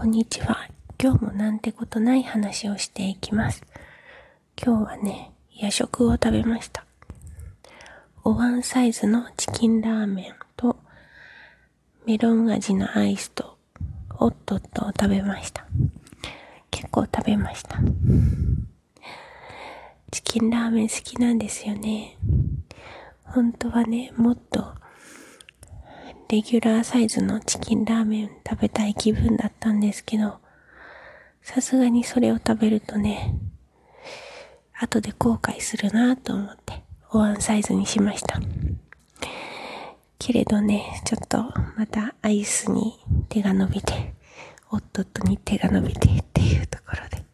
こんにちは。今日もなんてことない話をしていきます。今日はね、夜食を食べました。お椀サイズのチキンラーメンとメロン味のアイスとホットットを食べました。結構食べました。チキンラーメン好きなんですよね。本当はね、もっとレギュラーサイズのチキンラーメン食べたい気分だったんですけど、さすがにそれを食べるとね、後で後悔するなと思って、お椀サイズにしました。けれどね、ちょっとまたアイスに手が伸びて、おっとっとに手が伸びてっていうところで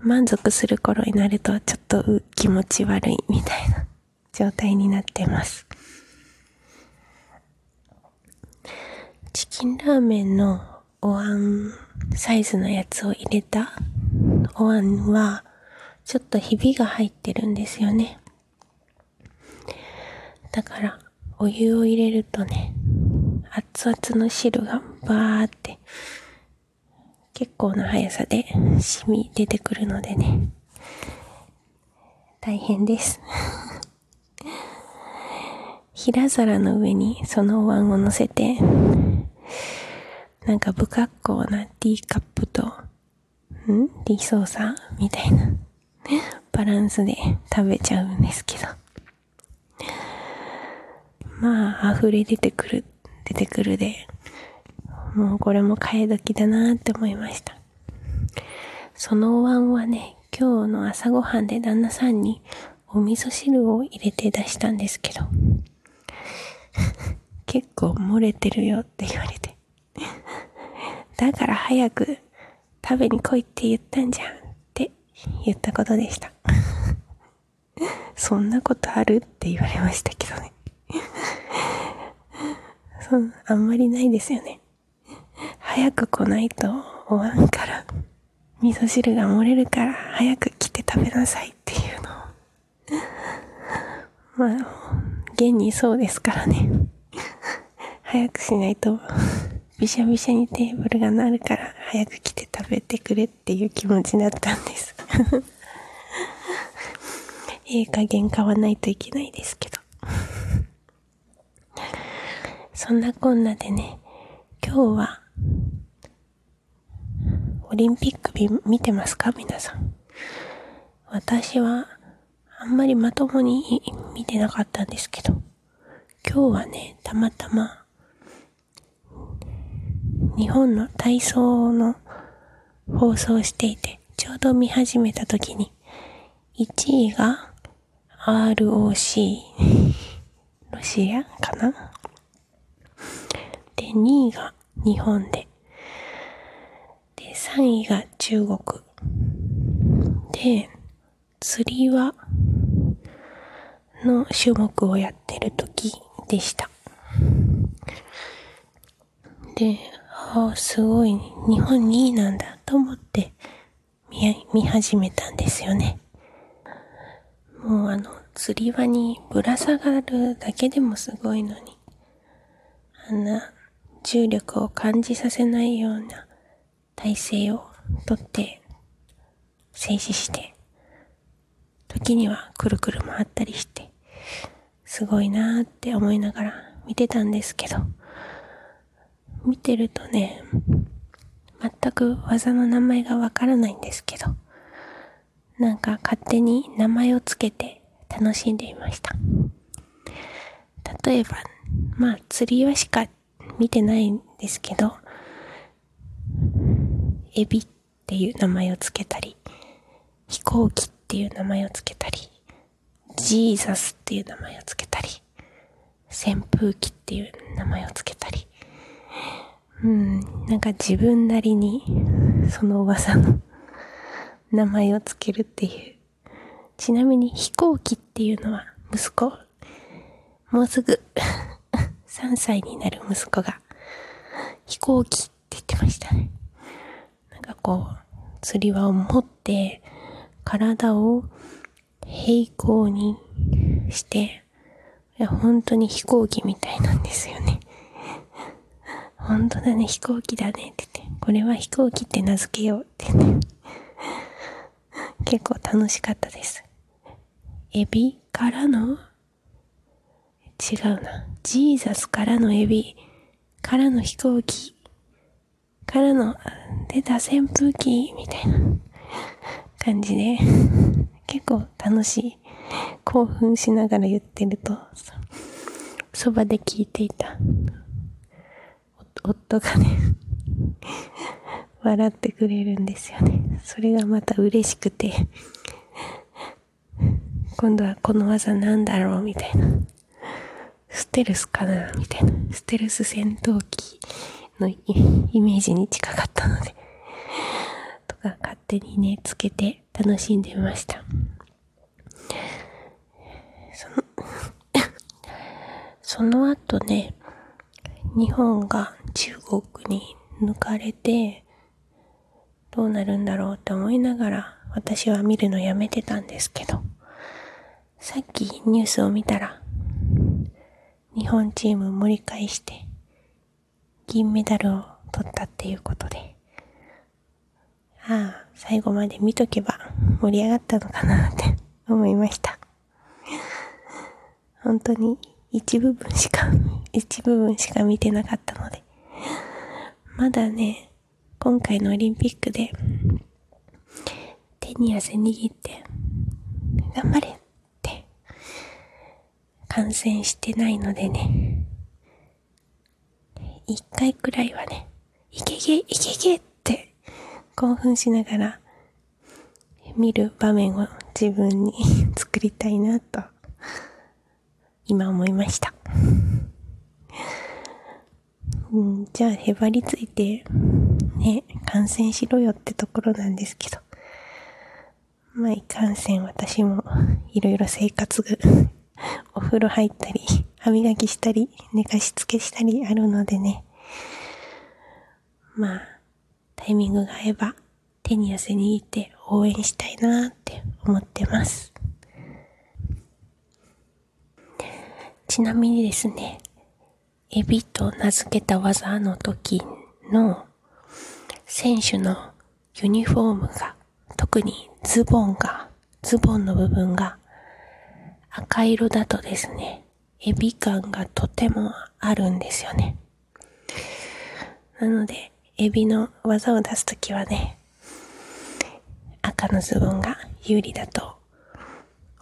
満足する頃になるとちょっと気持ち悪いみたいな状態になってます。チキンラーメンのお椀サイズのやつを入れたお椀はちょっとひびが入ってるんですよね。だからお湯を入れるとね、熱々の汁がバーって結構な速さで染み出てくるのでね、大変です 平皿の上にそのお椀を乗せて、なんか不格好なティーカップと、ん？リソーサー？みたいな バランスで食べちゃうんですけど。まあ、溢れ出てくる、出てくるで、もうこれも替え時だなって思いました。そのお椀はね、今日の朝ごはんで旦那さんにお味噌汁を入れて出したんですけど、結構漏れてるよって言われて。だから早く食べに来いって言ったんじゃんって言ったことでした。そんなことあるって言われましたけどね。そあんまりないですよね。早く来ないとお椀から味噌汁が漏れるから早く来て食べなさいっていうのを まあ、現にそうですからね。早くしないと、びしゃびしゃにテーブルがなるから、早く来て食べてくれっていう気持ちだったんです。ええ加減買わないといけないですけど。そんなこんなでね、今日は、オリンピック見てますか？皆さん。私は、あんまりまともに見てなかったんですけど、今日はね、たまたま、日本の体操の放送をしていて、ちょうど見始めた時に、1位が ROC、ロシアかな？で、2位が日本で、で、3位が中国。で、釣りはの種目をやってる時でした。で、ああ、すごい、日本2位なんだと思って見、見始めたんですよね。もうあの、釣り場にぶら下がるだけでもすごいのに、あんな重力を感じさせないような体勢をとって静止して、時にはくるくる回ったりして、すごいなーって思いながら見てたんですけど、見てるとね、全く技の名前がわからないんですけど、なんか勝手に名前をつけて楽しんでいました。例えば、まあ釣りはしか見てないんですけど、エビっていう名前をつけたり、飛行機っていう名前をつけたり、ジーザスっていう名前をつけたり、扇風機っていう名前をつけたり、うん、なんか自分なりに、その噂の名前をつけるっていう。ちなみに飛行機っていうのは息子、もうすぐ 3歳になる息子が飛行機って言ってましたね。なんかこう、釣り輪を持って体を平行にして、いや、本当に飛行機みたいなんですよね。本当だね、飛行機だねって言って、これは飛行機って名付けようってね。結構楽しかったです。エビからの？違うな。ジーザスからのエビ、からの飛行機、からの出た扇風機、みたいな感じで、結構楽しい。興奮しながら言ってると、そばで聞いていた。夫がね 笑ってくれるんですよね。それがまた嬉しくて、今度はこの技なんだろうみたいな。ステルスかなみたいな。ステルス戦闘機のイメージに近かったのでとか勝手にね、つけて楽しんでました。その その後ね、日本が中国に抜かれて、どうなるんだろうって思いながら私は見るのやめてたんですけど、さっきニュースを見たら、日本チーム盛り返して、銀メダルを取ったっていうことで、ああ、最後まで見とけば盛り上がったのかなって思いました。本当に一部分しか、一部分しか見てなかったので、まだね、今回のオリンピックで、手に汗握って、頑張れって、感染してないのでね、一回くらいはね、いけいけ、いけいけって興奮しながら見る場面を自分に 作りたいなと今思いました。うん、じゃあへばりついて、ね、感染しろよってところなんですけど。まあ、いかんせん私もいろいろ生活が お風呂入ったり、歯磨きしたり、寝かしつけしたりあるのでね。まあ、タイミングが合えば手に汗握って応援したいなって思ってます。ちなみにですね、エビと名付けた技の時の選手のユニフォームが、特にズボンが、ズボンの部分が赤色だとですね、エビ感がとてもあるんですよね。なので、エビの技を出すときはね、赤のズボンが有利だと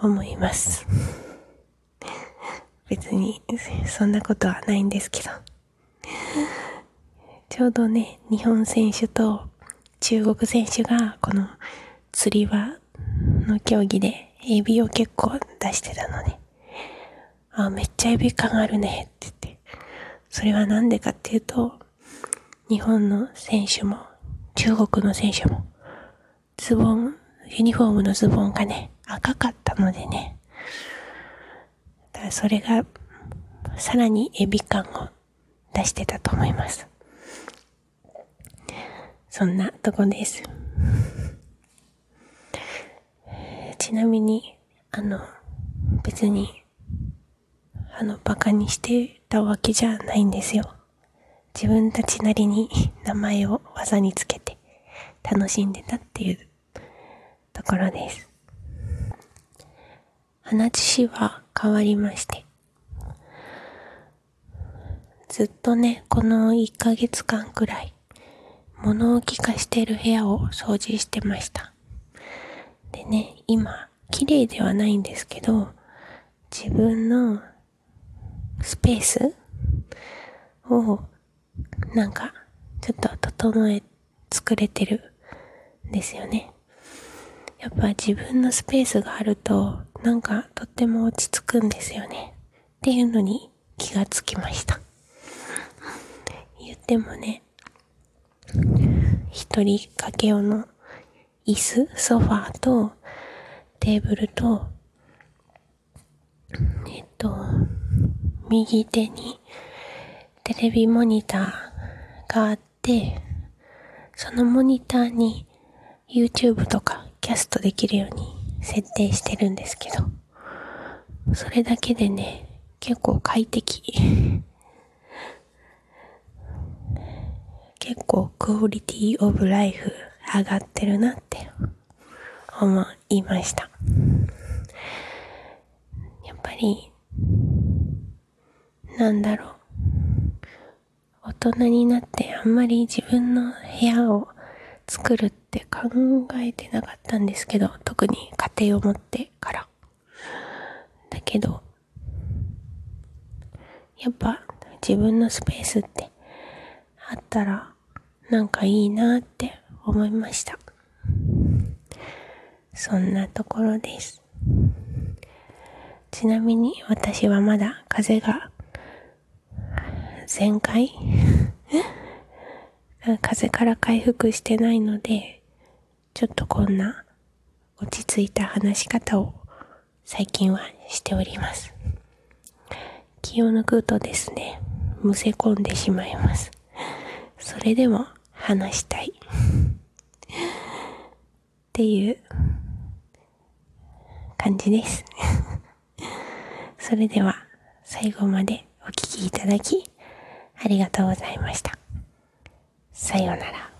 思います。別にそんなことはないんですけど。ちょうどね、日本選手と中国選手がこの釣り輪の競技でエビを結構出してたので、あ、めっちゃエビ感あるねって言って、それはなんでかっていうと、日本の選手も中国の選手もズボン、ユニフォームのズボンがね、赤かったのでね、からそれが、さらにエビ感を出してたと思います。そんなとこです。ちなみに、あの、別に、あの、馬鹿にしてたわけじゃないんですよ。自分たちなりに名前を技につけて楽しんでたっていうところです。話は変わりまして。ずっとね、この1ヶ月間くらい、物置化してる部屋を掃除してました。でね、今、綺麗ではないんですけど、自分のスペースを、なんか、ちょっと整え、作れてるんですよね。やっぱ自分のスペースがあると、なんかとっても落ち着くんですよね。っていうのに気がつきました。言ってもね、一人掛け用の椅子、ソファーとテーブルと、えっと、右手にテレビモニターがあって、そのモニターに YouTube とかキャストできるように設定してるんですけど、それだけでね、結構快適。結構クオリティオブライフ上がってるなって思いました。やっぱり、なんだろう。大人になってあんまり自分の部屋を作るって考えてなかったんですけど、特に家庭を持ってから。だけど、やっぱ自分のスペースってあったらなんかいいなって思いました。そんなところです。ちなみに私はまだ風が全開風から回復してないので、ちょっとこんな落ち着いた話し方を最近はしております。気を抜くとですね、むせ込んでしまいます。それでも話したい。っていう感じです。それでは最後までお聴きいただきありがとうございました。さようなら。